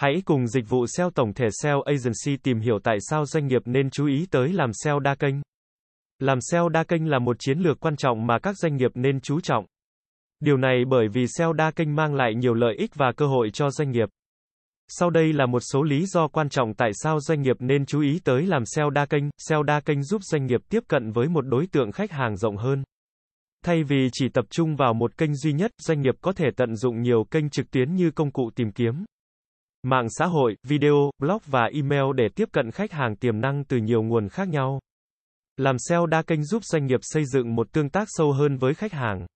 Hãy cùng dịch vụ SEO tổng thể SEO Agency tìm hiểu tại sao doanh nghiệp nên chú ý tới làm SEO đa kênh. Làm SEO đa kênh là một chiến lược quan trọng mà các doanh nghiệp nên chú trọng. Điều này bởi vì SEO đa kênh mang lại nhiều lợi ích và cơ hội cho doanh nghiệp. Sau đây là một số lý do quan trọng tại sao doanh nghiệp nên chú ý tới làm SEO đa kênh. SEO đa kênh giúp doanh nghiệp tiếp cận với một đối tượng khách hàng rộng hơn. Thay vì chỉ tập trung vào một kênh duy nhất, doanh nghiệp có thể tận dụng nhiều kênh trực tuyến như công cụ tìm kiếm, mạng xã hội, video, blog và email để tiếp cận khách hàng tiềm năng từ nhiều nguồn khác nhau. Làm SEO đa kênh giúp doanh nghiệp xây dựng một tương tác sâu hơn với khách hàng.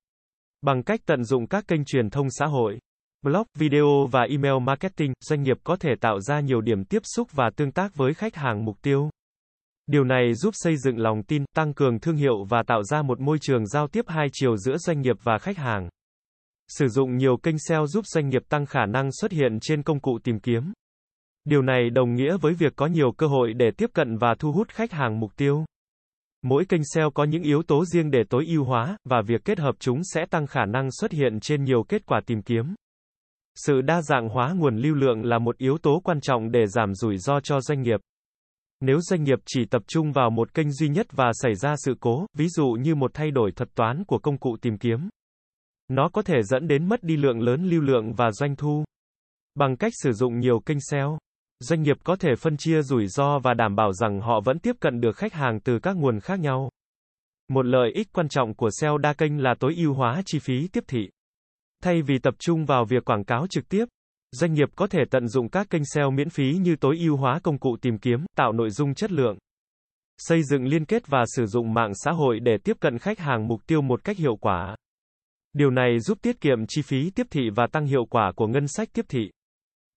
Bằng cách tận dụng các kênh truyền thông xã hội, blog, video và email marketing, doanh nghiệp có thể tạo ra nhiều điểm tiếp xúc và tương tác với khách hàng mục tiêu. Điều này giúp xây dựng lòng tin, tăng cường thương hiệu và tạo ra một môi trường giao tiếp hai chiều giữa doanh nghiệp và khách hàng. Sử dụng nhiều kênh SEO giúp doanh nghiệp tăng khả năng xuất hiện trên công cụ tìm kiếm. Điều này đồng nghĩa với việc có nhiều cơ hội để tiếp cận và thu hút khách hàng mục tiêu. Mỗi kênh SEO có những yếu tố riêng để tối ưu hóa, và việc kết hợp chúng sẽ tăng khả năng xuất hiện trên nhiều kết quả tìm kiếm. Sự đa dạng hóa nguồn lưu lượng là một yếu tố quan trọng để giảm rủi ro cho doanh nghiệp. Nếu doanh nghiệp chỉ tập trung vào một kênh duy nhất và xảy ra sự cố, ví dụ như một thay đổi thuật toán của công cụ tìm kiếm, nó có thể dẫn đến mất đi lượng lớn lưu lượng và doanh thu. Bằng cách sử dụng nhiều kênh SEO, doanh nghiệp có thể phân chia rủi ro và đảm bảo rằng họ vẫn tiếp cận được khách hàng từ các nguồn khác nhau. Một lợi ích quan trọng của SEO đa kênh là tối ưu hóa chi phí tiếp thị. Thay vì tập trung vào việc quảng cáo trực tiếp, doanh nghiệp có thể tận dụng các kênh SEO miễn phí như tối ưu hóa công cụ tìm kiếm, tạo nội dung chất lượng, xây dựng liên kết và sử dụng mạng xã hội để tiếp cận khách hàng mục tiêu một cách hiệu quả. Điều này giúp tiết kiệm chi phí tiếp thị và tăng hiệu quả của ngân sách tiếp thị.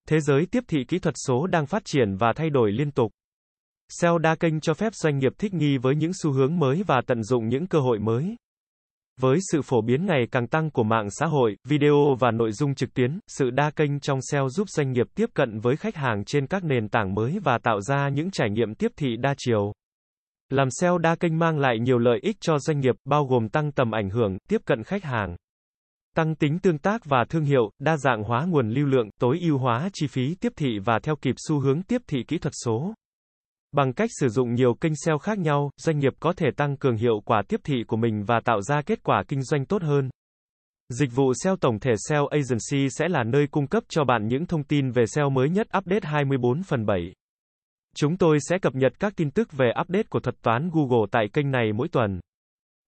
Thế giới tiếp thị kỹ thuật số đang phát triển và thay đổi liên tục. SEO đa kênh cho phép doanh nghiệp thích nghi với những xu hướng mới và tận dụng những cơ hội mới. Với sự phổ biến ngày càng tăng của mạng xã hội, video và nội dung trực tuyến, sự đa kênh trong SEO giúp doanh nghiệp tiếp cận với khách hàng trên các nền tảng mới và tạo ra những trải nghiệm tiếp thị đa chiều. Làm SEO đa kênh mang lại nhiều lợi ích cho doanh nghiệp, bao gồm tăng tầm ảnh hưởng, tiếp cận khách hàng, tăng tính tương tác và thương hiệu, đa dạng hóa nguồn lưu lượng, tối ưu hóa chi phí tiếp thị và theo kịp xu hướng tiếp thị kỹ thuật số. Bằng cách sử dụng nhiều kênh SEO khác nhau, doanh nghiệp có thể tăng cường hiệu quả tiếp thị của mình và tạo ra kết quả kinh doanh tốt hơn. Dịch vụ SEO tổng thể SEO Agency sẽ là nơi cung cấp cho bạn những thông tin về SEO mới nhất update 24 phần 7. Chúng tôi sẽ cập nhật các tin tức về update của thuật toán Google tại kênh này mỗi tuần.